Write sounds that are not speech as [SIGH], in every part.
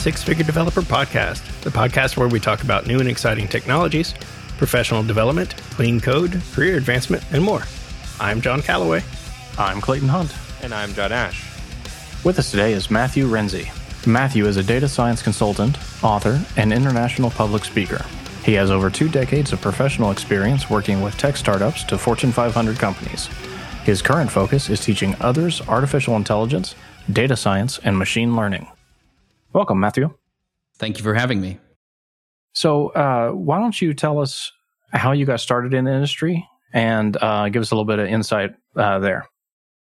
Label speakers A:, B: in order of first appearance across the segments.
A: Six Figure Developer Podcast, the podcast where we talk about new and exciting technologies, professional development, clean code, career advancement, and more. I'm Jon Callaway.
B: I'm Clayton Hunt.
C: And I'm John Ash.
B: With us today is Matthew Renze. Matthew is a data science consultant, author, and international public speaker. He has over two decades of professional experience working with tech startups to Fortune 500 companies. His current focus is teaching others artificial intelligence, data science, and machine learning. Welcome, Matthew.
D: Thank you for having me.
B: So, uh, why don't you tell us how you got started in the industry and uh, give us a little bit of insight uh, there?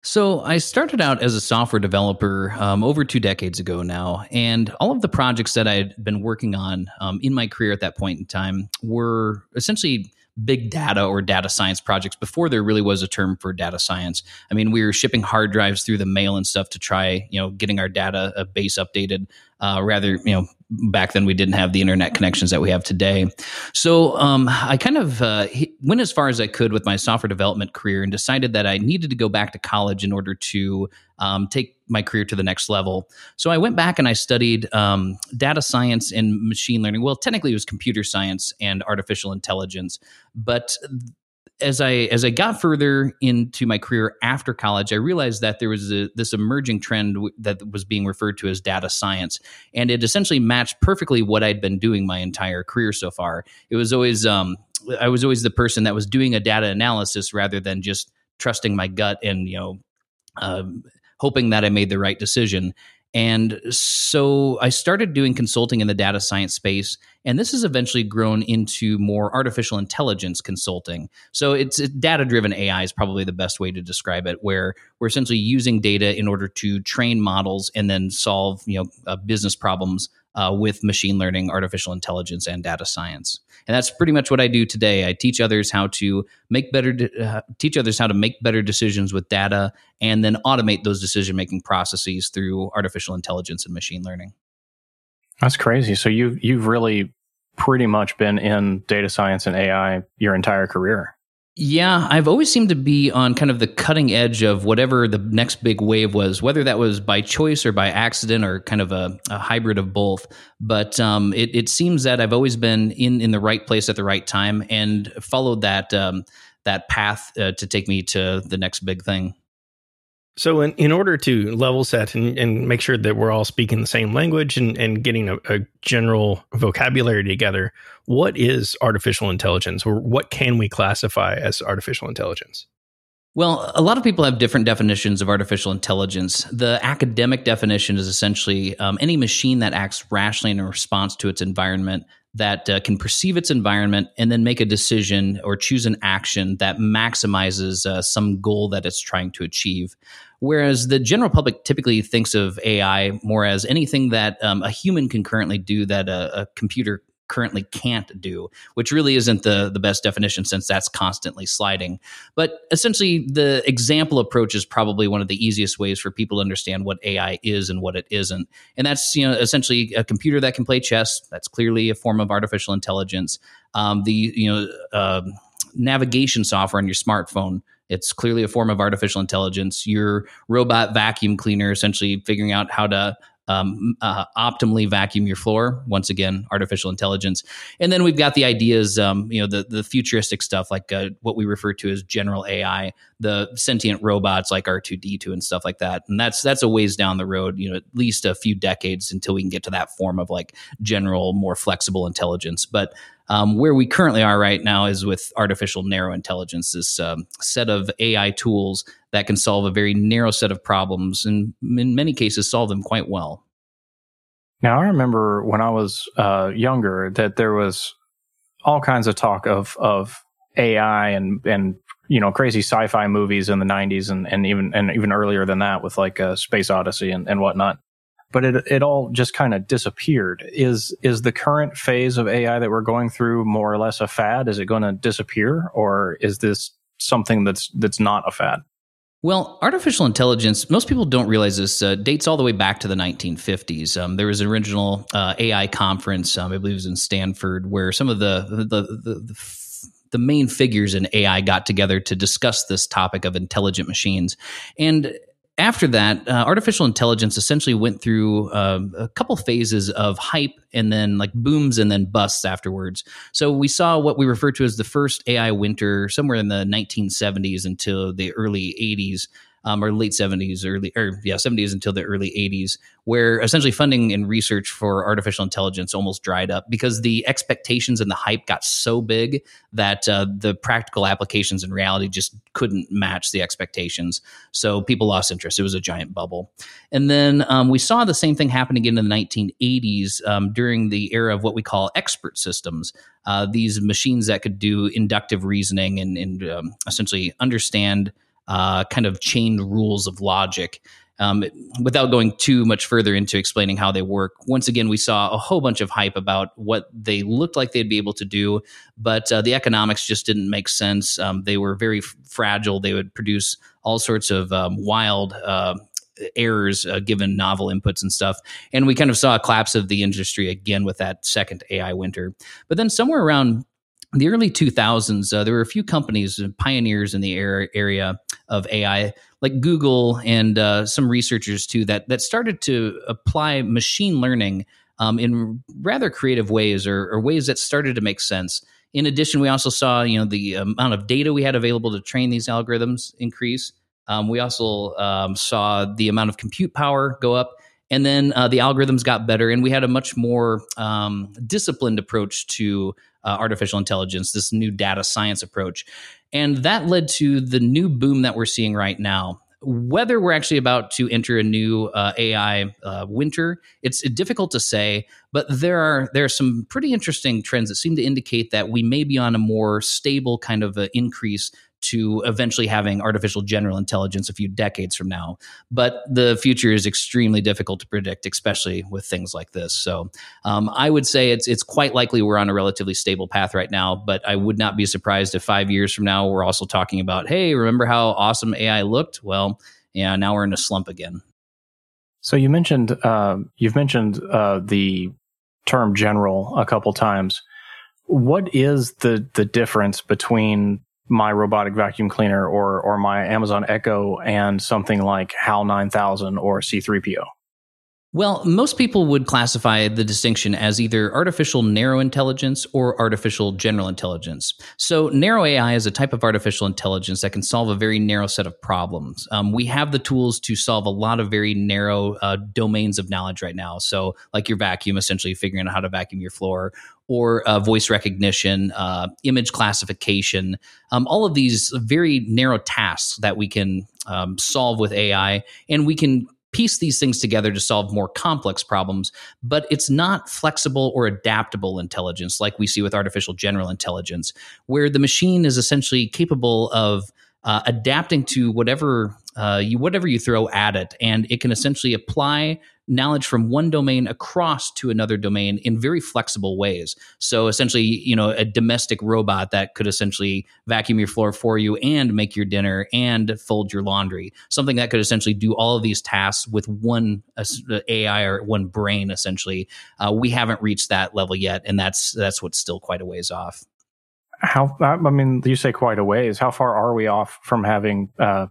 D: So, I started out as a software developer um, over two decades ago now, and all of the projects that I had been working on um, in my career at that point in time were essentially big data or data science projects before there really was a term for data science. I mean, we were shipping hard drives through the mail and stuff to try, you know, getting our data uh, base updated. Uh, rather, you know, back then we didn't have the internet connections that we have today. So um, I kind of uh, went as far as I could with my software development career and decided that I needed to go back to college in order to um, take my career to the next level. So I went back and I studied um, data science and machine learning. Well, technically it was computer science and artificial intelligence, but as I as I got further into my career after college, I realized that there was a, this emerging trend that was being referred to as data science, and it essentially matched perfectly what I'd been doing my entire career so far. It was always um, I was always the person that was doing a data analysis rather than just trusting my gut and you know um, hoping that I made the right decision. And so I started doing consulting in the data science space, and this has eventually grown into more artificial intelligence consulting. So it's data driven AI is probably the best way to describe it, where we're essentially using data in order to train models and then solve you know uh, business problems uh, with machine learning, artificial intelligence, and data science. And that's pretty much what I do today. I teach others how to make better, de- uh, teach others how to make better decisions with data, and then automate those decision making processes through artificial intelligence and machine learning.
B: That's crazy. So you you've really pretty much been in data science and AI your entire career.
D: Yeah, I've always seemed to be on kind of the cutting edge of whatever the next big wave was, whether that was by choice or by accident or kind of a, a hybrid of both. But um, it, it, seems that I've always been in, in the right place at the right time and followed that um, that path uh, to take me to the next big thing.
A: So, in, in order to level set and, and make sure that we're all speaking the same language and, and getting a, a general vocabulary together, what is artificial intelligence or what can we classify as artificial intelligence?
D: Well, a lot of people have different definitions of artificial intelligence. The academic definition is essentially um, any machine that acts rationally in response to its environment that uh, can perceive its environment and then make a decision or choose an action that maximizes uh, some goal that it's trying to achieve. Whereas the general public typically thinks of AI more as anything that um, a human can currently do that a, a computer currently can't do, which really isn't the the best definition since that's constantly sliding. But essentially, the example approach is probably one of the easiest ways for people to understand what AI is and what it isn't. And that's you know essentially a computer that can play chess. That's clearly a form of artificial intelligence. Um, the you know uh, navigation software on your smartphone it's clearly a form of artificial intelligence. Your robot vacuum cleaner essentially figuring out how to um, uh, optimally vacuum your floor. Once again, artificial intelligence. And then we've got the ideas, um, you know, the the futuristic stuff like uh, what we refer to as general AI, the sentient robots like R two D two and stuff like that. And that's that's a ways down the road. You know, at least a few decades until we can get to that form of like general, more flexible intelligence. But um, where we currently are right now is with artificial narrow intelligence, this um, set of AI tools that can solve a very narrow set of problems and in many cases solve them quite well.
B: Now, I remember when I was uh, younger that there was all kinds of talk of of AI and and you know crazy sci-fi movies in the 90s and, and even and even earlier than that with like uh, Space Odyssey and, and whatnot. but it it all just kind of disappeared. Is is the current phase of AI that we're going through more or less a fad? Is it going to disappear, or is this something that's that's not a fad?
D: Well, artificial intelligence, most people don't realize this, uh, dates all the way back to the 1950s. Um, there was an original uh, AI conference, um, I believe it was in Stanford, where some of the, the, the, the the main figures in AI got together to discuss this topic of intelligent machines. And after that, uh, artificial intelligence essentially went through uh, a couple phases of hype and then like booms and then busts afterwards. So we saw what we refer to as the first AI winter somewhere in the 1970s until the early 80s um, or late 70s, early or yeah 70s until the early 80s, where essentially funding and research for artificial intelligence almost dried up because the expectations and the hype got so big that uh, the practical applications in reality just couldn't match the expectations. So people lost interest. It was a giant bubble, and then um, we saw the same thing happen again in the 1980s um, during the era of what we call expert systems. Uh, these machines that could do inductive reasoning and, and um, essentially understand uh, kind of chained rules of logic. Um, without going too much further into explaining how they work, once again, we saw a whole bunch of hype about what they looked like they'd be able to do, but uh, the economics just didn't make sense. Um, they were very f- fragile. They would produce all sorts of um, wild uh, errors uh, given novel inputs and stuff. And we kind of saw a collapse of the industry again with that second AI winter. But then somewhere around the early 2000s, uh, there were a few companies, uh, pioneers in the area of AI, like Google and uh, some researchers too, that that started to apply machine learning um, in rather creative ways or, or, ways that started to make sense. In addition, we also saw you know the amount of data we had available to train these algorithms increase. Um, we also um, saw the amount of compute power go up. And then uh, the algorithms got better, and we had a much more um, disciplined approach to uh, artificial intelligence, this new data science approach. And that led to the new boom that we're seeing right now. Whether we're actually about to enter a new uh, AI uh, winter, it's difficult to say. But there are there are some pretty interesting trends that seem to indicate that we may be on a more stable kind of increase to eventually having artificial general intelligence a few decades from now. But the future is extremely difficult to predict, especially with things like this. So um, I would say it's it's quite likely we're on a relatively stable path right now. But I would not be surprised if five years from now we're also talking about, hey, remember how awesome AI looked? Well, yeah, now we're in a slump again.
B: So you mentioned uh, you've mentioned uh, the term general a couple times. What is the the difference between my robotic vacuum cleaner or or my Amazon Echo and something like HAL 9000 or C3PO?
D: Well, most people would classify the distinction as either artificial narrow intelligence or artificial general intelligence. So, narrow AI is a type of artificial intelligence that can solve a very narrow set of problems. Um, we have the tools to solve a lot of very narrow uh, domains of knowledge right now. So, like your vacuum, essentially figuring out how to vacuum your floor, or uh, voice recognition, uh, image classification, um, all of these very narrow tasks that we can um, solve with AI. And we can piece these things together to solve more complex problems, but it's not flexible or adaptable intelligence like we see with artificial general intelligence, where the machine is essentially capable of uh, adapting to whatever uh, you whatever you throw at it, and it can essentially apply knowledge from one domain across to another domain in very flexible ways. So essentially, you know, a domestic robot that could essentially vacuum your floor for you and make your dinner and fold your laundry. Something that could essentially do all of these tasks with one uh, AI or one brain. Essentially, uh, we haven't reached that level yet, and that's that's what's still quite a ways off.
B: How I mean, you say quite a ways. How far are we off from having uh,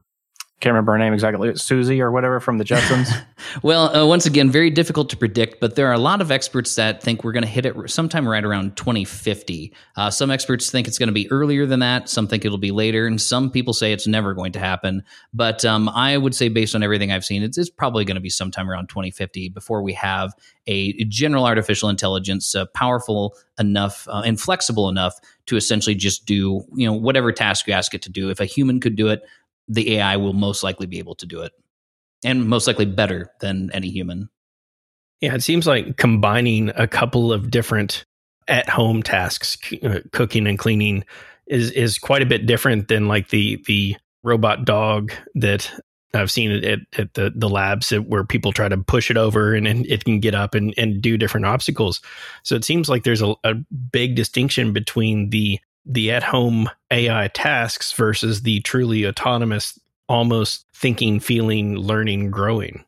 B: can't remember her name exactly, Susie or whatever from the Jetsons. [LAUGHS]
D: well, uh, once again, very difficult to predict, but there are a lot of experts that think we're going to hit it sometime right around 2050. Uh, some experts think it's going to be earlier than that. Some think it'll be later, and some people say it's never going to happen. But um, I would say, based on everything I've seen, it's, it's probably going to be sometime around 2050 before we have a general artificial intelligence uh, powerful enough uh, and flexible enough to essentially just do you know whatever task you ask it to do. If a human could do it, the AI will most likely be able to do it and most likely better than any human.
A: Yeah, it seems like combining a couple of different at home tasks, uh, cooking and cleaning, is is quite a bit different than like the the robot dog that I've seen it at, at the, the labs where people try to push it over and, and it can get up and, and do different obstacles. So it seems like there's a, a big distinction between the the at home AI tasks versus the truly autonomous, almost thinking, feeling, learning, growing.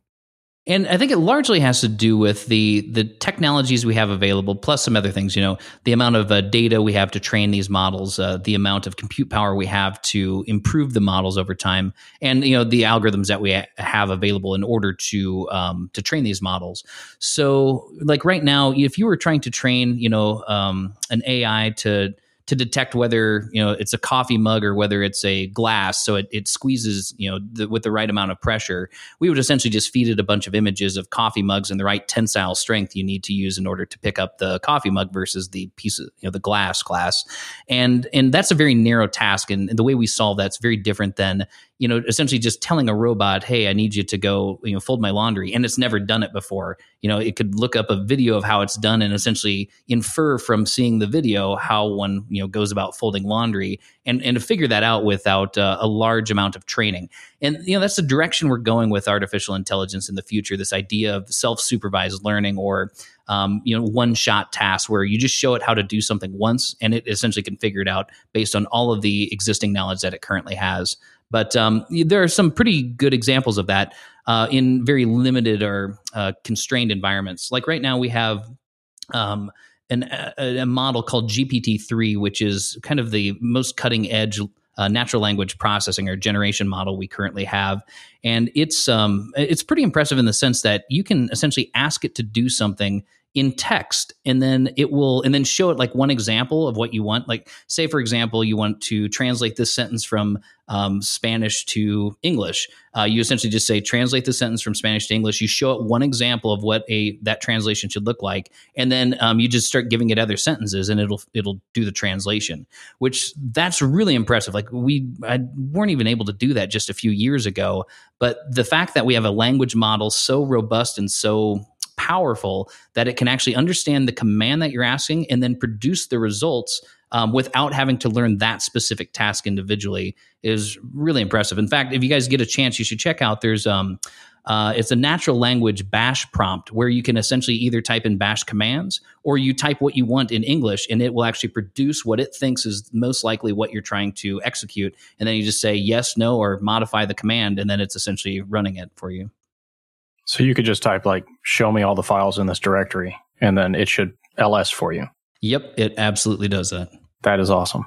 D: And I think it largely has to do with the the technologies we have available, plus some other things. You know, the amount of uh, data we have to train these models, uh, the amount of compute power we have to improve the models over time, and you know the algorithms that we ha- have available in order to um, to train these models. So, like right now, if you were trying to train, you know, um, an AI to to detect whether you know it's a coffee mug or whether it's a glass so it, it squeezes you know the, with the right amount of pressure. We would essentially just feed it a bunch of images of coffee mugs and the right tensile strength you need to use in order to pick up the coffee mug versus the piece of you know the glass glass. And and that's a very narrow task and, the way we solve that's very different than you know, essentially just telling a robot, "Hey, I need you to go, you know, fold my laundry," and it's never done it before. You know, it could look up a video of how it's done and essentially infer from seeing the video how one, you know, goes about folding laundry, and and to figure that out without uh, a large amount of training. And you know, that's the direction we're going with artificial intelligence in the future. This idea of self supervised learning or um, you know one shot tasks where you just show it how to do something once and it essentially can figure it out based on all of the existing knowledge that it currently has but um, there are some pretty good examples of that uh, in very limited or uh, constrained environments. Like right now, we have um, an, a, a, model called GPT 3, which is kind of the most cutting edge. Uh, natural language processing or generation model we currently have, and it's um, it's pretty impressive in the sense that you can essentially ask it to do something in text and then it will and then show it like one example of what you want. Like say for example you want to translate this sentence from um, spanish to english. Uh, you essentially just say translate the sentence from spanish to english. You show it one example of what a that translation should look like and then um, you just start giving it other sentences and it'll it'll do the translation which that's really impressive. Like we I weren't even able to do that just a few years ago but the fact that we have a language model so robust and so powerful that it can actually understand the command that you're asking and then produce the results um, without having to learn that specific task individually is really impressive. In fact, if you guys get a chance, you should check out. There's um, uh, it's a natural language bash prompt where you can essentially either type in bash commands or you type what you want in English and it will actually produce what it thinks is most likely what you're trying to execute. And then you just say yes, no, or modify the command, and then it's essentially running it for you.
B: So you could just type like show me all the files in this directory and then it should ls for you.
D: Yep, it absolutely does that.
B: That is awesome.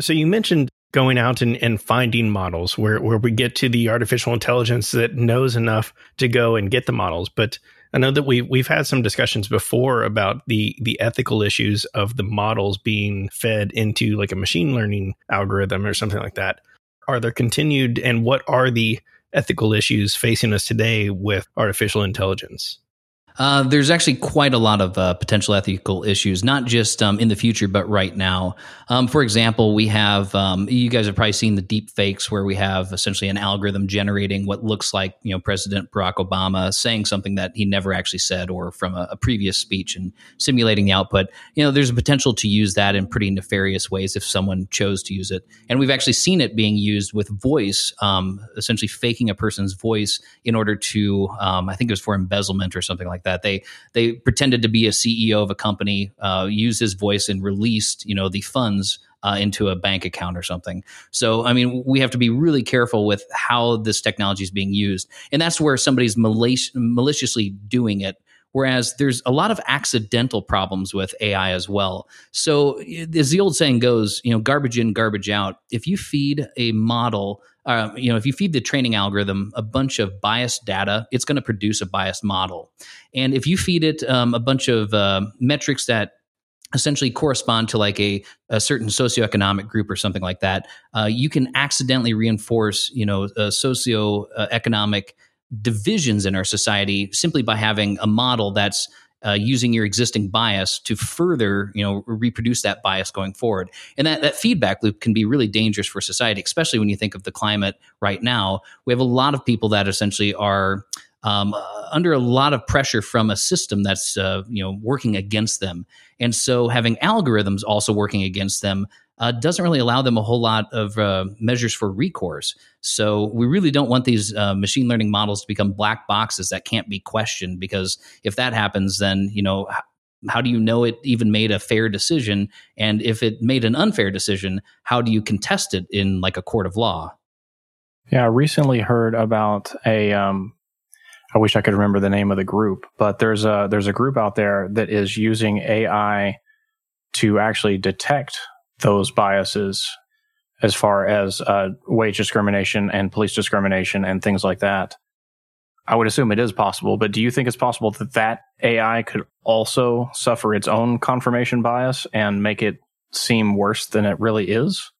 A: So you mentioned going out and, and finding models where, where we get to the artificial intelligence that knows enough to go and get the models. But I know that we we've had some discussions before about the the ethical issues of the models being fed into like a machine learning algorithm or something like that. Are there continued and what are the ethical issues facing us today with artificial intelligence?
D: Uh, there's actually quite a lot of uh, potential ethical issues, not just um, in the future, but right now. Um, for example, we have um, you guys have probably seen the deep fakes where we have essentially an algorithm generating what looks like you know President Barack Obama saying something that he never actually said or from a, a previous speech and simulating the output. You know, there's a potential to use that in pretty nefarious ways if someone chose to use it, and we've actually seen it being used with voice, um, essentially faking a person's voice in order to, um, I think it was for embezzlement or something like that that. They they pretended to be a CEO of a company, uh, used his voice, and released you know the funds uh, into a bank account or something. So, I mean, we have to be really careful with how this technology is being used. And that's where somebody's malic- maliciously doing it. Whereas there's a lot of accidental problems with AI as well. So, as the old saying goes, you know, garbage in, garbage out. If you feed a model uh, you know, if you feed the training algorithm a bunch of biased data, it's going to produce a biased model. And if you feed it um, a bunch of uh, metrics that essentially correspond to like a, a certain socioeconomic group or something like that, uh, you can accidentally reinforce, you know, uh, socioeconomic divisions in our society simply by having a model that's uh, using your existing bias to further, you know, reproduce that bias going forward. And that, that feedback loop can be really dangerous for society, especially when you think of the climate right now. We have a lot of people that essentially are um, under a lot of pressure from a system that's uh, you know working against them, and so having algorithms also working against them uh, doesn't really allow them a whole lot of uh, measures for recourse. So we really don't want these uh, machine learning models to become black boxes that can't be questioned because if that happens, then you know how do you know it even made a fair decision? And if it made an unfair decision, how do you contest it in like a court of law?
B: Yeah, I recently heard about a. Um, I wish I could remember the name of the group, but there's a there's a group out there that is using AI to actually detect those biases as far as uh, wage discrimination and police discrimination and things like that. I would assume it is possible, but do you think it's possible that that AI could also suffer its own confirmation bias and make it seem worse than it really is?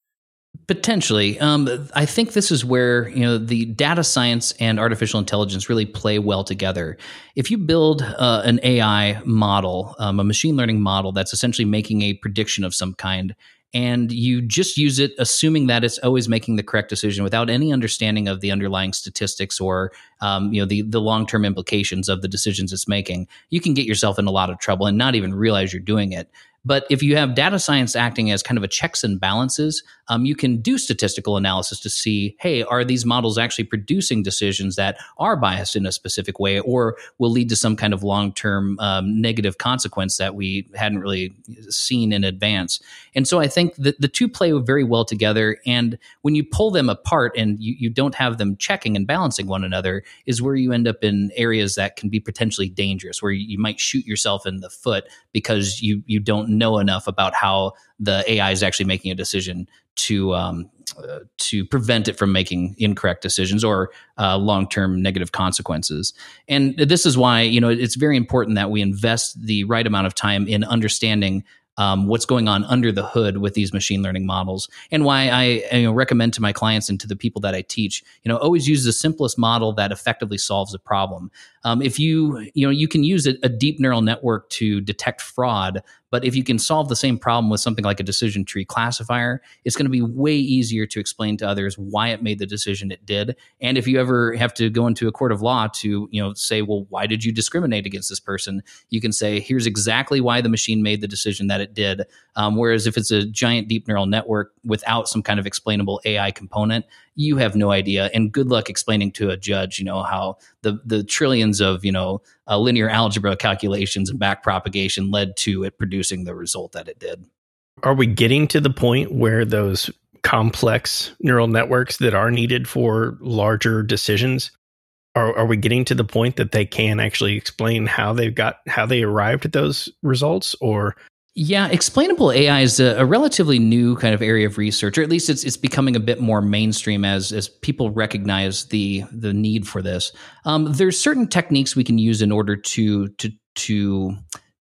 D: Potentially. Um, I think this is where you know the data science and artificial intelligence really play well together. If you build uh, an AI model, um, a machine learning model that's essentially making a prediction of some kind, and you just use it assuming that it's always making the correct decision without any understanding of the underlying statistics or um, you know the the long term implications of the decisions it's making, you can get yourself in a lot of trouble and not even realize you're doing it. But if you have data science acting as kind of a checks and balances, um, you can do statistical analysis to see, hey, are these models actually producing decisions that are biased in a specific way or will lead to some kind of long term um, negative consequence that we hadn't really seen in advance? And so I think that the two play very well together. And when you pull them apart and you, you don't have them checking and balancing one another, is where you end up in areas that can be potentially dangerous, where you, might shoot yourself in the foot because you, you don't know enough about how the AI is actually making a decision to um, uh, to prevent it from making incorrect decisions or uh, long term negative consequences. And this is why you know it's very important that we invest the right amount of time in understanding um, what's going on under the hood with these machine learning models and why I you know, recommend to my clients and to the people that I teach, you know, always use the simplest model that effectively solves a problem. Um, if you, you know, you can use a, a deep neural network to detect fraud, but if you can solve the same problem with something like a decision tree classifier, it's going to be way easier to explain to others why it made the decision it did. And if you ever have to go into a court of law to, you know, say, well, why did you discriminate against this person? You can say, here's exactly why the machine made the decision that it did. Um, whereas if it's a giant deep neural network without some kind of explainable AI component, you have no idea. And good luck explaining to a judge, you know, how the the trillions of you know uh, linear algebra calculations and back propagation led to it producing the result that it did.
A: Are we getting to the point where those complex neural networks that are needed for larger decisions are, are we getting to the point that they can actually explain how they've got how they arrived at those results or
D: yeah, explainable AI is a, a, relatively new kind of area of research, or at least it's it's becoming a bit more mainstream as as people recognize the the need for this. Um, there's certain techniques we can use in order to to to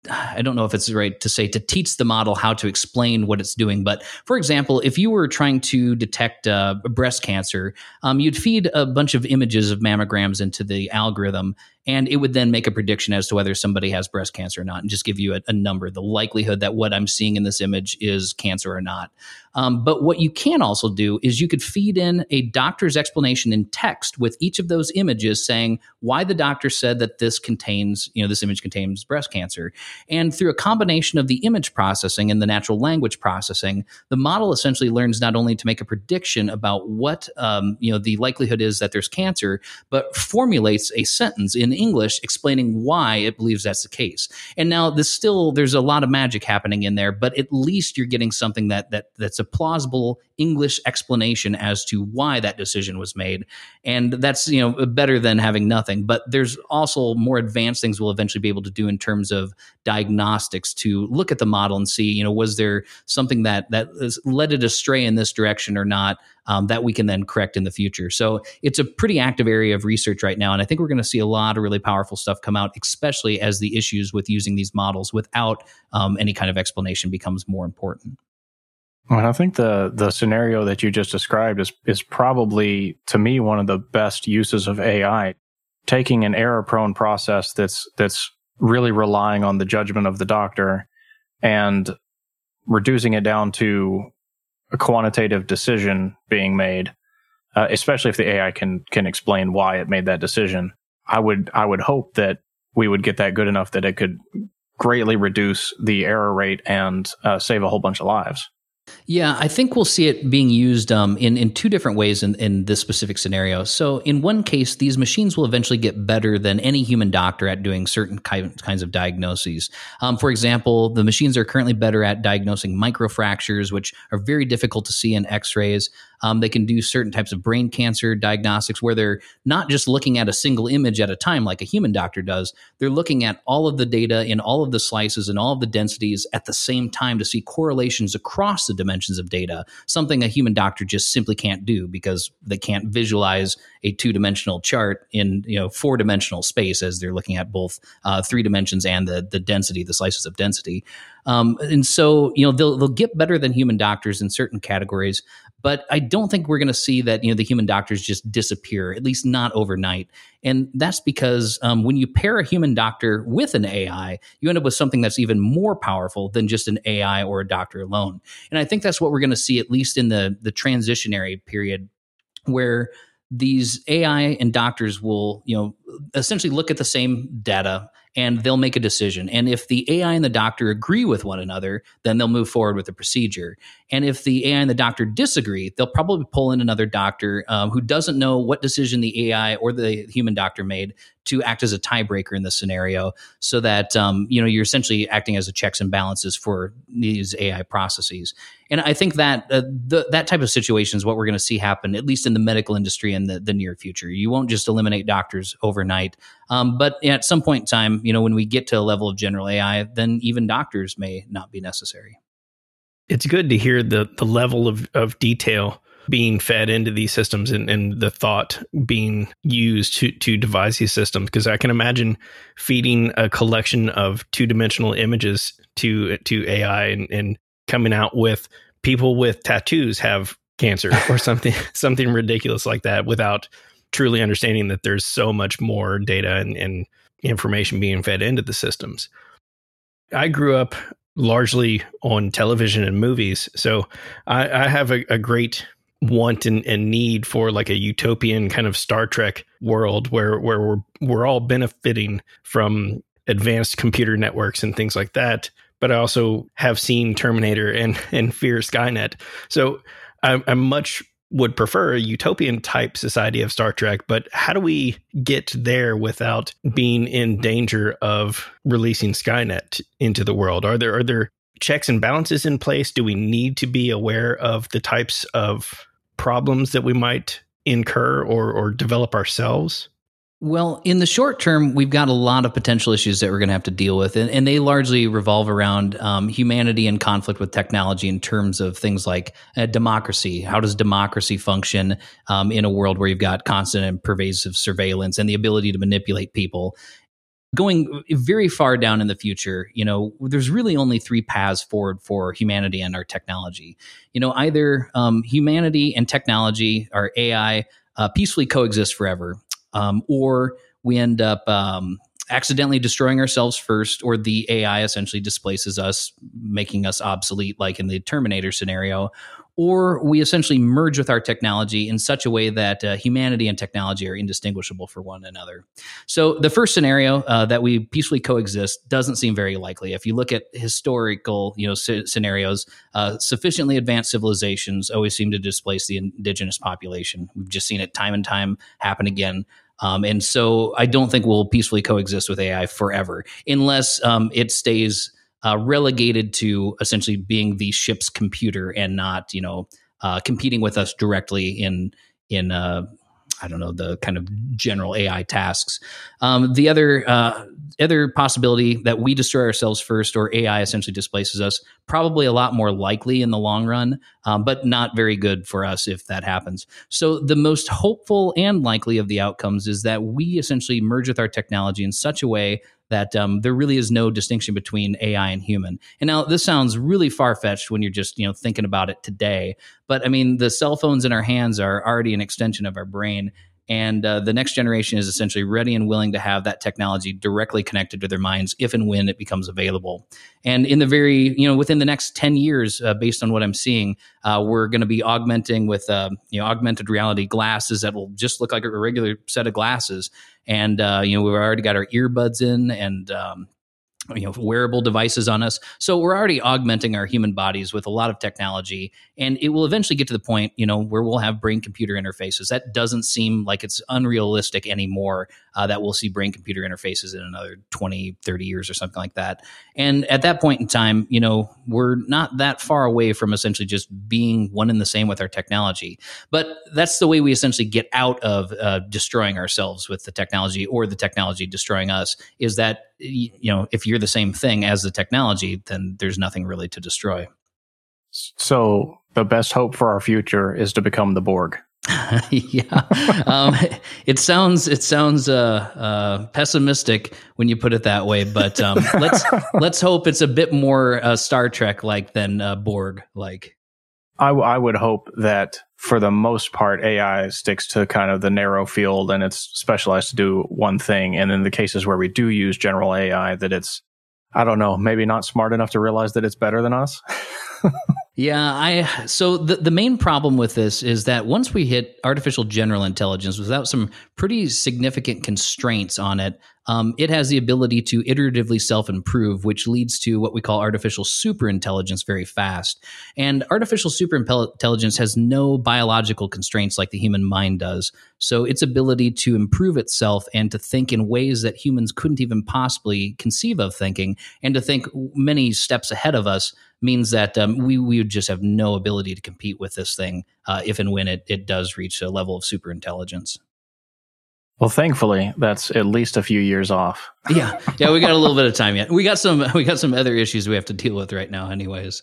D: I don't know if it's right to say to teach the model how to explain what it's doing. But for example, if you were trying to detect uh, breast cancer, um, you'd feed a bunch of images of mammograms into the algorithm, and it would then make a prediction as to whether somebody has breast cancer or not and just give you a, a number the likelihood that what i'm seeing in this image is cancer or not. Um, but what you can also do is you could feed in a doctor's explanation in text with each of those images saying why the doctor said that this contains you know this image contains breast cancer. And through a combination of the image processing and the natural language processing the model essentially learns not only to make a prediction about what um, you know the likelihood is that there's cancer but formulates a sentence in English explaining why it believes that's the case. And now this still there's a lot of magic happening in there, but at least you're getting something that that that's a plausible English explanation as to why that decision was made. And that's, you know, better than having nothing. But there's also more advanced things we'll eventually be able to do in terms of diagnostics to look at the model and see, you know, was there something that that led it astray in this direction or not? um, that we can then correct in the future. So it's a pretty active area of research right now. And I think we're going to see a lot of really powerful stuff come out, especially as the issues with using these models without um, any kind of explanation becomes more important.
B: I think the the scenario that you just described is is probably to me one of the best uses of AI. Taking an error prone process that's that's really relying on the judgment of the doctor and reducing it down to a quantitative decision being made, uh, especially if the AI can can explain why it made that decision. I would I would hope that we would get that good enough that it could greatly reduce the error rate and uh, save a whole bunch of lives.
D: Yeah, I think we'll see it being used um, in in two different ways in, in this specific scenario. So, in one case, these machines will eventually get better than any human doctor at doing certain kinds of diagnoses. Um, for example, the machines are currently better at diagnosing microfractures, which are very difficult to see in X-rays. Um, they can do certain types of brain cancer diagnostics where they're not just looking at a single image at a time like a human doctor does. They're looking at all of the data in all of the slices and all of the densities at the same time to see correlations across the dimensions of data, something a human doctor just simply can't do because they can't visualize a two dimensional chart in you know four dimensional space as they're looking at both uh, three dimensions and the the density, the slices of density. Um, and so you know they'll they'll get better than human doctors in certain categories, but I don't think we're going to see that you know the human doctors just disappear, at least not overnight. And that's because um, when you pair a human doctor with an AI, you end up with something that's even more powerful than just an AI or a doctor alone. And I think that's what we're going to see at least in the the transitionary period where these AI and doctors will, you know, essentially look at the same data and they'll make a decision. And if the AI and the doctor agree with one another, then they'll move forward with the procedure. And if the AI and the doctor disagree, they'll probably pull in another doctor um, who doesn't know what decision the AI or the human doctor made to act as a tiebreaker in this scenario, so that um, you know you're essentially acting as a checks and balances for these AI processes. And I think that uh, the, that type of situation is what we're going to see happen, at least in the medical industry in the, the near future. You won't just eliminate doctors overnight, um, but at some point in time, you know, when we get to a level of general AI, then even doctors may not be necessary.
A: It's good to hear the the level of, of detail being fed into these systems and, and the thought being used to to devise these systems because I can imagine feeding a collection of two dimensional images to to AI and, and coming out with people with tattoos have cancer or [LAUGHS] something something ridiculous like that without truly understanding that there's so much more data and, and information being fed into the systems. I grew up largely on television and movies, so I, I have a, a, great want and, and, need for like a utopian kind of Star Trek world where where we're we're all benefiting from advanced computer networks and things like that. But I also have seen Terminator and and fear Skynet, so I'm, I'm much would prefer a utopian type society of Star Trek, but how do we get there without being in danger of releasing Skynet into the world? Are there are there checks and balances in place? Do we need to be aware of the types of problems that we might incur or or develop ourselves?
D: Well, in the short term, we've got a lot of potential issues that we're going to have to deal with, and, and they largely revolve around um, humanity and conflict with technology in terms of things like uh, democracy. How does democracy function um, in a world where you've got constant and pervasive surveillance and the ability to manipulate people? Going very far down in the future, you know, there's really only three paths forward for humanity and our technology. You know, either um, humanity and technology, our AI, uh, peacefully coexist forever um, or we end up um, accidentally destroying ourselves first, or the AI essentially displaces us, making us obsolete, like in the Terminator scenario, or we essentially merge with our technology in such a way that uh, humanity and technology are indistinguishable for one another. So the first scenario uh, that we peacefully coexist doesn't seem very likely. If you look at historical, you know, c- scenarios, uh, sufficiently advanced civilizations always seem to displace the indigenous population. We've just seen it time and time happen again. Um, and so I don't think we'll peacefully coexist with AI forever unless um, it stays uh, relegated to essentially being the ship's computer and not, you know, uh, competing with us directly in in uh, I don't know the kind of general AI tasks. Um, the other uh, other possibility that we destroy ourselves first, or AI essentially displaces us, probably a lot more likely in the long run, um, but not very good for us if that happens. So the most hopeful and likely of the outcomes is that we essentially merge with our technology in such a way that um, there really is no distinction between AI and human. And now this sounds really far fetched when you're just you know thinking about it today, but I mean the cell phones in our hands are already an extension of our brain, and uh, the next generation is essentially ready and willing to have that technology directly connected to their minds if and when it becomes available. And in the very, you know, within the next 10 years, uh, based on what I'm seeing, uh, we're going to be augmenting with, uh, you know, augmented reality glasses that will just look like a regular set of glasses. And, uh, you know, we've already got our earbuds in and, um, you know wearable devices on us. So we're already augmenting our human bodies with a lot of technology and it will eventually get to the point you know where we'll have brain computer interfaces. That doesn't seem like it's unrealistic anymore uh, that we'll see brain computer interfaces in another 20 30 years or something like that. And at that point in time you know we're not that far away from essentially just being one and the same with our technology. But that's the way we essentially get out of uh, destroying ourselves with the technology or the technology destroying us is that you know if you're the same thing as the technology then there's nothing really to destroy.
B: So the best hope for our future is to become the borg [LAUGHS]
D: yeah, um, it sounds it sounds uh, uh, pessimistic when you put it that way, but um, let's [LAUGHS] let's hope it's a bit more uh, Star Trek like than uh, Borg like.
B: I, w- I would hope that for the most part, AI sticks to kind of the narrow field and it's specialized to do one thing. And in the cases where we do use general AI, that it's I don't know, maybe not smart enough to realize that it's better than us. [LAUGHS]
D: Yeah, I so the the main problem with this is that once we hit artificial general intelligence without some pretty significant constraints on it, um, it has the ability to iteratively self improve, which leads to what we call artificial superintelligence very fast. And artificial superintelligence has no biological constraints like the human mind does. So its ability to improve itself and to think in ways that humans couldn't even possibly conceive of thinking, and to think many steps ahead of us means that um, we we would just have no ability to compete with this thing uh, if and when it it does reach a level of super intelligence.
B: Well, thankfully, that's at least a few years off. [LAUGHS]
D: yeah, yeah, we got a little bit of time yet. We got some we got some other issues we have to deal with right now, anyways.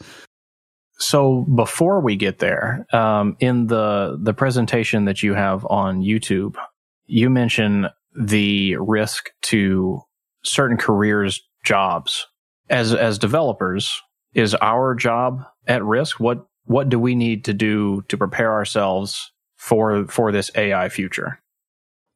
B: So before we get there, um, in the the presentation that you have on YouTube, you mention the risk to certain careers, jobs. As as developers, is our job at risk? What what do we need to do to prepare ourselves for for this AI future?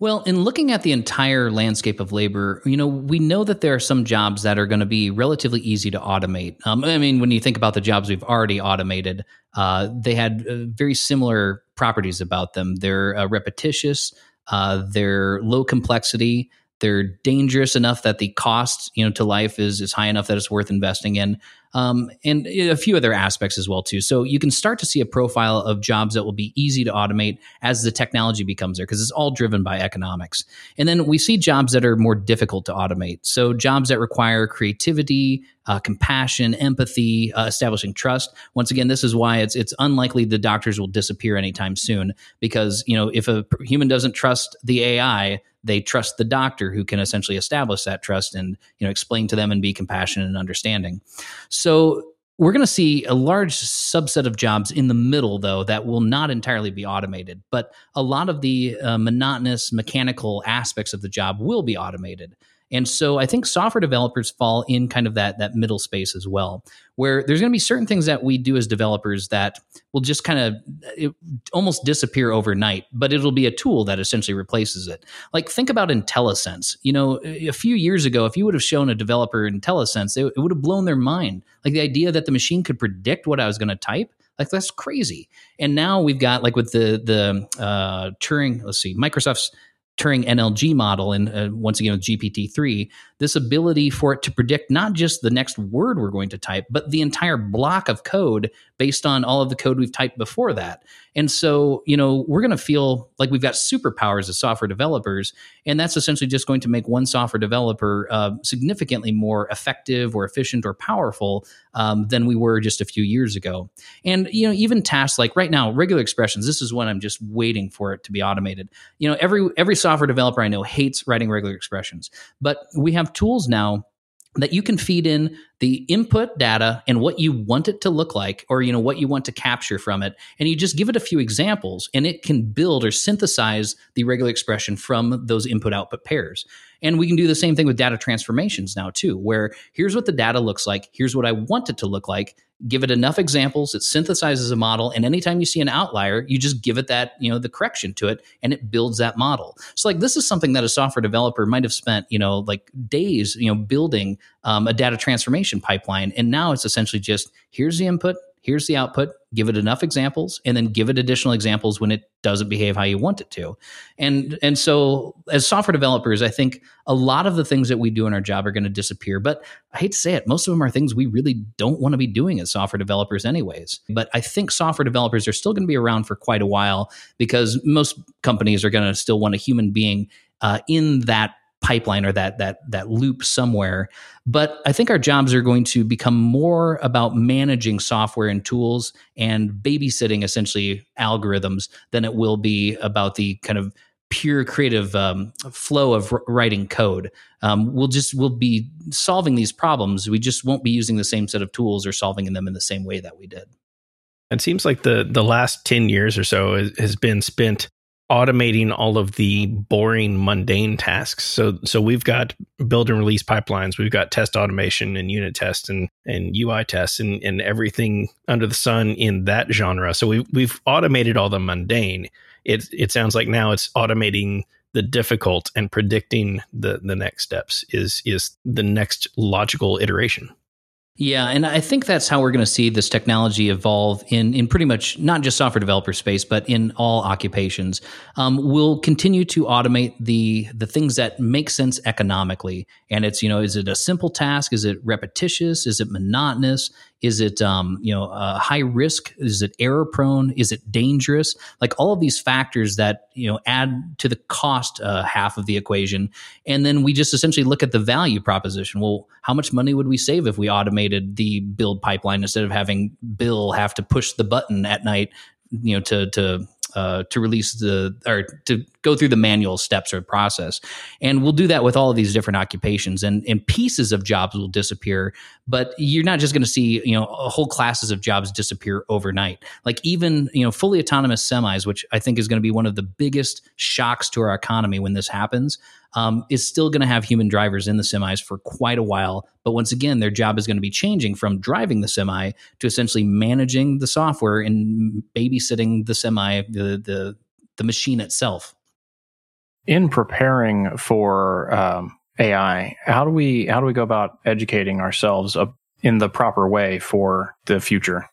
D: Well, in looking at the entire landscape of labor, you know, we know that there are some jobs that are going to be relatively easy to automate. Um, I mean, when you think about the jobs we've already automated, uh, they had uh, very similar properties about them. They're uh, repetitious, uh, they're low complexity, they're dangerous enough that the cost, you know, to life is is high enough that it's worth investing in um, and a few other aspects as well too. So you can start to see a profile of jobs that will be easy to automate as the technology becomes there, because it's all driven by economics. And then we see jobs that are more difficult to automate. So jobs that require creativity, uh, compassion, empathy, uh, establishing trust. Once again, this is why it's it's unlikely the doctors will disappear anytime soon because you know if a human doesn't trust the AI, they trust the doctor who can essentially establish that trust and you know explain to them and be compassionate and understanding. So we're going to see a large subset of jobs in the middle, though, that will not entirely be automated. But a lot of the uh, monotonous mechanical aspects of the job will be automated. And so I think software developers fall in kind of that that middle space as well, where there's going to be certain things that we do as developers that will just kind of almost disappear overnight, but it'll be a tool that essentially replaces it. Like think about IntelliSense. You know, a few years ago, if you would have shown a developer IntelliSense, it, it would have blown their mind. Like the idea that the machine could predict what I was going to type like that's crazy. And now we've got like with the the uh, Turing. Let's see, Microsoft's Turing NLG model, and uh, once again with GPT 3, this ability for it to predict not just the next word we're going to type, but the entire block of code based on all of the code we've typed before that. And so, you know, we're going to feel like we've got superpowers as software developers. And that's essentially just going to make one software developer uh, significantly more effective or efficient or powerful um, than we were just a few years ago. And, you know, even tasks like right now, regular expressions, this is what I'm just waiting for it to be automated. You know, every, every software developer I know hates writing regular expressions, but we have tools now that you can feed in the input data and what you want it to look like or you know what you want to capture from it. And you just give it a few examples and it can build or synthesize the regular expression from those input output pairs. And we can do the same thing with data transformations now too where here's what the data looks like here's what i want it to look like give it enough examples it synthesizes a model and anytime you see an outlier you just give it that you know the correction to it and it builds that model. So like this is something that a software developer might have spent you know like days you know building um, a data transformation pipeline and now it's essentially just here's the input Here's the output. Give it enough examples, and then give it additional examples when it doesn't behave how you want it to. And and so, as software developers, I think a lot of the things that we do in our job are going to disappear. But I hate to say it, most of them are things we really don't want to be doing as software developers, anyways. But I think software developers are still going to be around for quite a while because most companies are going to still want a human being uh, in that pipeline or that that that loop somewhere. But i think our jobs are going to become more about managing software and tools and babysitting essentially algorithms than it will be about the kind of pure creative um, flow of writing code. Um, we'll just we'll be solving these problems. We just won't be using the same set of tools or solving them in the same way that we did.
A: It seems like the the last 10 years or so has been spent automating all of the boring mundane tasks. So so we've got build and release pipelines we've got test automation and unit tests and and ui tests and, and everything under the sun in that genre. So we've, we've automated all the mundane. It it sounds like now it's automating the difficult and predicting the the next steps is is the next logical iteration
D: yeah, and I think that's how we're going to see this technology evolve in in pretty much not just software developer space, but in all occupations. Um, we'll continue to automate the the things that make sense economically, and it's you know, is it a simple task? Is it repetitious? Is it monotonous? Is it um, you know uh, high risk? Is it error prone? Is it dangerous? Like all of these factors that you know add to the cost uh, half of the equation, and then we just essentially look at the value proposition. Well, how much money would we save if we automated the build pipeline instead of having Bill have to push the button at night, you know, to to uh, to release the or to go through the manual steps or process. And we'll do that with all of these different occupations and, and pieces of jobs will disappear, but you're not just going to see, you know, whole classes of jobs disappear overnight. Like even, you know, fully autonomous semis, which I think is going to be one of the biggest shocks to our economy when this happens, um, is still going to have human drivers in the semis for quite a while. But once again, their job is going to be changing from driving the semi to essentially managing the software and babysitting the semi, the the the machine itself
B: in preparing for um, AI, how do we how do we go about educating ourselves in the proper way for the future?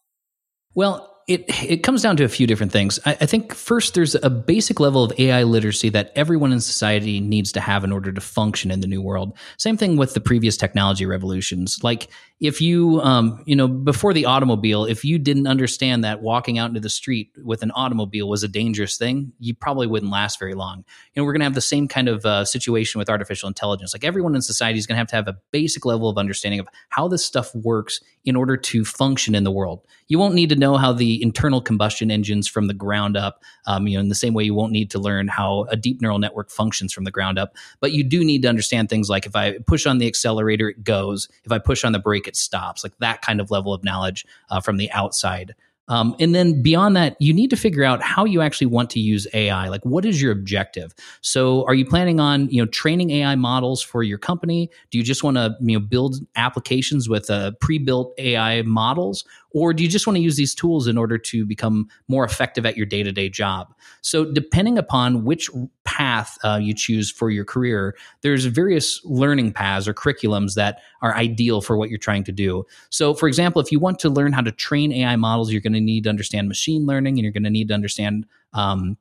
D: Well, it it comes down to a few different things. I, I, think first there's a basic level of AI literacy that everyone in society needs to have in order to function in the new world. Same thing with the previous technology revolutions. Like if you um, you know before the automobile, if you didn't understand that walking out into the street with an automobile was a dangerous thing, you probably wouldn't last very long. You know we're going to have the same kind of uh, situation with artificial intelligence. Like everyone in society is going to have to have a basic level of understanding of how this stuff works in order to function in the world. You won't need to know how the internal combustion engines from the ground up. Um, you know, in the same way, you won't need to learn how a deep neural network functions from the ground up. But you do need to understand things like if I push on the accelerator, it goes. If I push on the brake, it stops. Like that kind of level of knowledge uh, from the outside. Um, and then beyond that, you need to figure out how you actually want to use AI. Like, what is your objective? So, are you planning on you know training AI models for your company? Do you just want to you know build applications with uh, pre-built AI models, or do you just want to use these tools in order to become more effective at your day-to-day job? So, depending upon which path uh, you choose for your career, there's various learning paths or curriculums that are ideal for what you're trying to do. So, for example, if you want to learn how to train AI models, you're going to need to understand machine learning and you're going to need to understand um,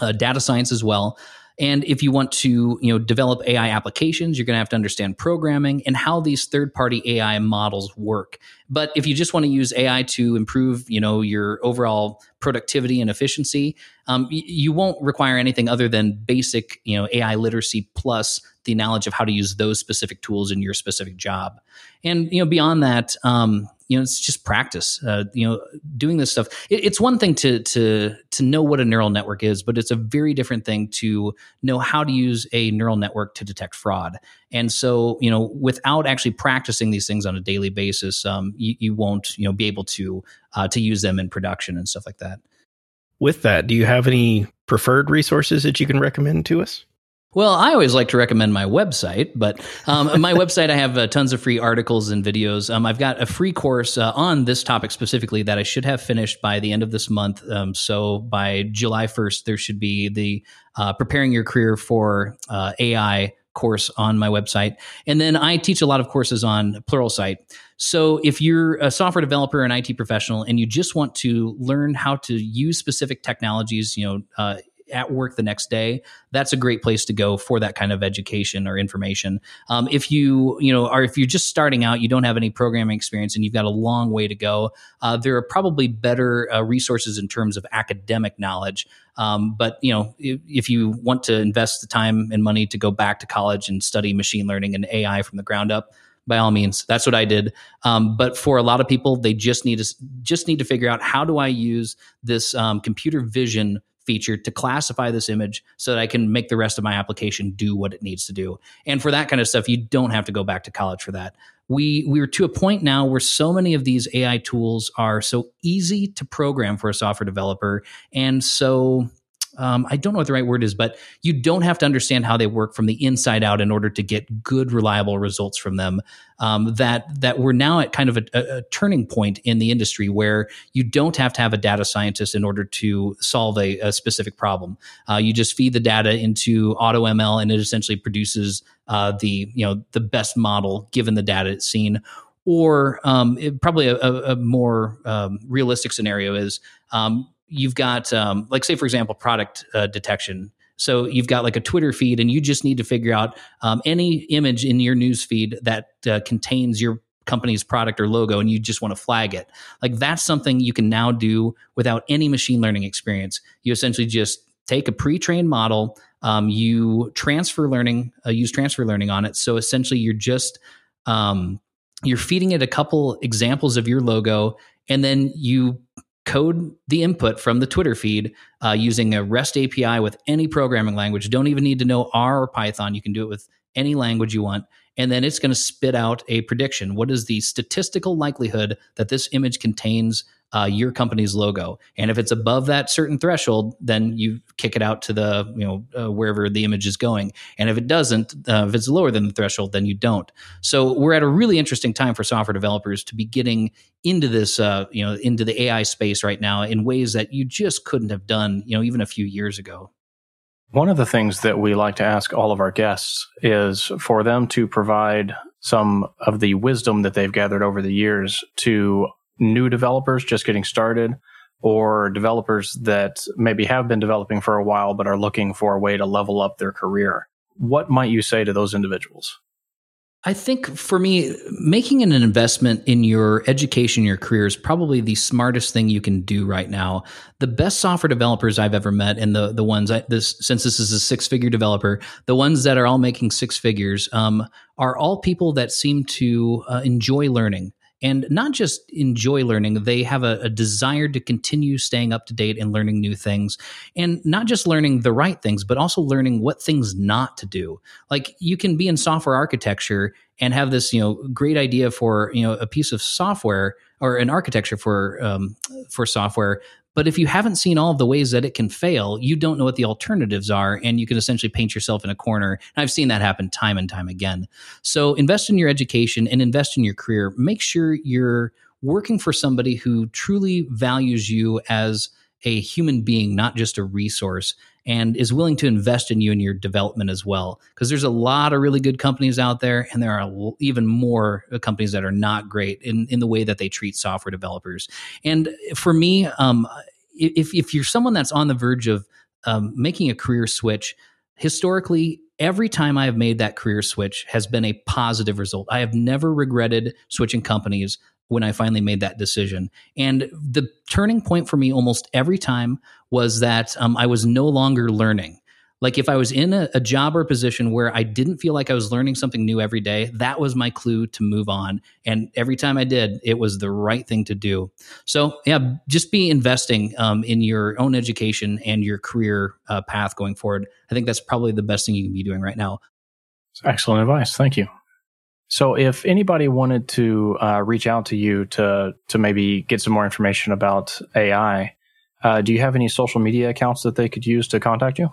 D: uh, data science as well. And if you want to, you know, develop AI applications, you're going to have to understand programming and how these third-party AI models work. But if you just want to use AI to improve, you know, your overall productivity and efficiency, um, y- you won't require anything other than basic, you know, AI literacy plus the knowledge of how to use those specific tools in your specific job. And you know, beyond that, um, you know, it's just practice. Uh, you know, doing this stuff. It, it's one thing to to to know what a neural network is, but it's a very different thing to know how to use a neural network to detect fraud. And so, you know, without actually practicing these things on a daily basis, um, you, you, won't, you know, be able to uh, to use them in production and stuff like that.
A: With that, do you have any preferred resources that you can recommend to us?
D: Well, I always like to recommend my website, but um, my [LAUGHS] website, I have uh, tons of free articles and videos. Um, I've got a free course uh, on this topic specifically that I should have finished by the end of this month. Um, so by July 1st, there should be the uh, Preparing Your Career for uh, AI course on my website. And then I teach a lot of courses on Pluralsight. So if you're a software developer, an IT professional, and you just want to learn how to use specific technologies, you know, uh, at work the next day, that's a great place to go for that kind of education or information. Um, if you you know are if you're just starting out, you don't have any programming experience, and you've got a long way to go, uh, there are probably better uh, resources in terms of academic knowledge. Um, but you know, if, if, you want to invest the time and money to go back to college and study machine learning and AI from the ground up, by all means, that's what I did. Um, but for a lot of people, they just need to just need to figure out how do I use this um, computer vision feature to classify this image so that I can make the rest of my application do what it needs to do. And for that kind of stuff, you don't have to go back to college for that. We we're to a point now where so many of these AI tools are so easy to program for a software developer and so um, I don't know what the right word is, but you don't have to understand how they work from the inside out in order to get good, reliable results from them. Um, that that we're now at kind of a, a, turning point in the industry where you don't have to have a data scientist in order to solve a, a specific problem. Uh, you just feed the data into AutoML, and it essentially produces uh, the you know the best model given the data it's seen or um, it, probably a, a more um, realistic scenario is um, you've got um, like say for example product uh, detection. So you've got like a twitter feed and you just need to figure out um, any image in your news feed that uh, contains your company's product or logo and you just want to flag it. Like that's something you can now do without any machine learning experience. You essentially just take a pre-trained model um, you transfer learning uh, use transfer learning on it. So essentially you're just um, you're feeding it a couple examples of your logo and then you code the input from the Twitter feed uh, using a REST API with any programming language. Don't even need to know R or Python. You can do it with any language you want. And then it's going to spit out a prediction. What is the statistical likelihood that this image contains uh, your company's logo. And if it's above that certain threshold, then you kick it out to the you know uh, wherever the image is going. And if it doesn't, uh, if it's lower than the threshold, then you don't. So we're at a really interesting time for software developers to be getting into this uh, you know into the AI space right now in ways that you just couldn't have done you know even a few years ago.
B: One of the things that we like to ask all of our guests is for them to provide some of the wisdom that they've gathered over the years to new developers just getting started or developers that maybe have been developing for a while but are looking for a way to level up their career. What might you say to those individuals?
D: I think for me, making an investment in your education, your career is probably the smartest thing you can do right now. The best software developers I've ever met, and the the ones I, this since this is a six figure developer, the ones that are all making six figures, um, are all people that seem to uh, enjoy learning and not just enjoy learning, they have a, a, desire to continue staying up to date and learning new things. And not just learning the right things, but also learning what things not to do. Like you can be in software architecture and have this, you know, great idea for, you know, a piece of software or an architecture for um, for software, but if you haven't seen all of the ways that it can fail, you don't know what the alternatives are, and you can essentially paint yourself in a corner. And I've seen that happen time and time again. So invest in your education and invest in your career. Make sure you're working for somebody who truly values you as a human being, not just a resource, and is willing to invest in you and your development as well. Because there's a lot of really good companies out there, and there are even more companies that are not great in, in the way that they treat software developers. And for me, um, if, if you're someone that's on the verge of um, making a career switch, historically, every time I have made that career switch has been a positive result. I have never regretted switching companies when I finally made that decision. And the turning point for me almost every time was that um, I was no longer learning. Like if I was in a, a, job or position where I didn't feel like I was learning something new every day, that was my clue to move on. And every time I did, it was the right thing to do. So yeah, just be investing um, in your own education and your career uh, path going forward. I think that's probably the best thing you can be doing right now.
B: Excellent advice. Thank you. So, if anybody wanted to uh, reach out to you to to maybe get some more information about AI, uh, do you have any social media accounts that they could use to contact you?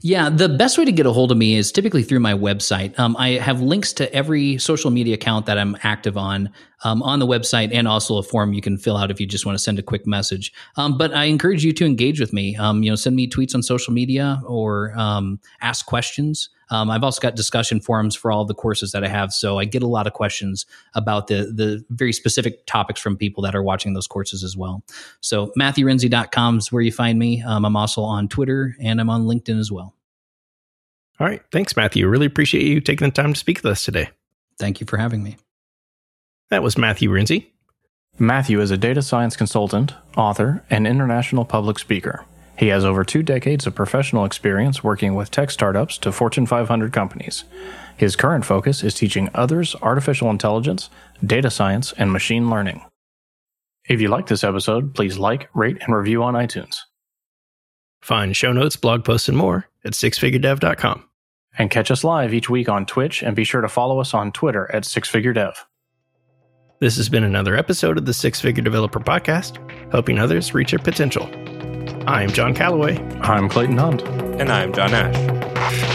D: Yeah, the best way to get a hold of me is typically through my website. Um, I have links to every social media account that I'm active on um, on the website, and also a form you can fill out if you just want to send a quick message. Um, but I encourage you to engage with me. Um, you know, send me tweets on social media or um, ask questions. Um, I've also got discussion forums for all the courses that I have. So I get a lot of questions about the, the very specific topics from people that are watching those courses as well. So MatthewRenze.com is where you find me. Um, I'm also on Twitter and I'm on LinkedIn as well.
A: All right. Thanks, Matthew. Really appreciate you taking the time to speak with us today.
D: Thank you for having me.
A: That was Matthew Renze.
B: Matthew is a data science consultant, author, and international public speaker. He has over two decades of professional experience working with tech startups to Fortune 500 companies. His current focus is teaching others artificial intelligence, data science, and machine learning. If you like this episode, please like, rate, and review on iTunes.
A: Find show notes, blog posts, and more at sixfiguredev.com.
B: And catch us live each week on Twitch and be sure to follow us on Twitter at sixfiguredev.
A: This has been another episode of the Six Figure Developer Podcast, helping others reach their potential. I'm Jon Callaway.
B: I'm Clayton Hunt.
C: And I'm John Ash.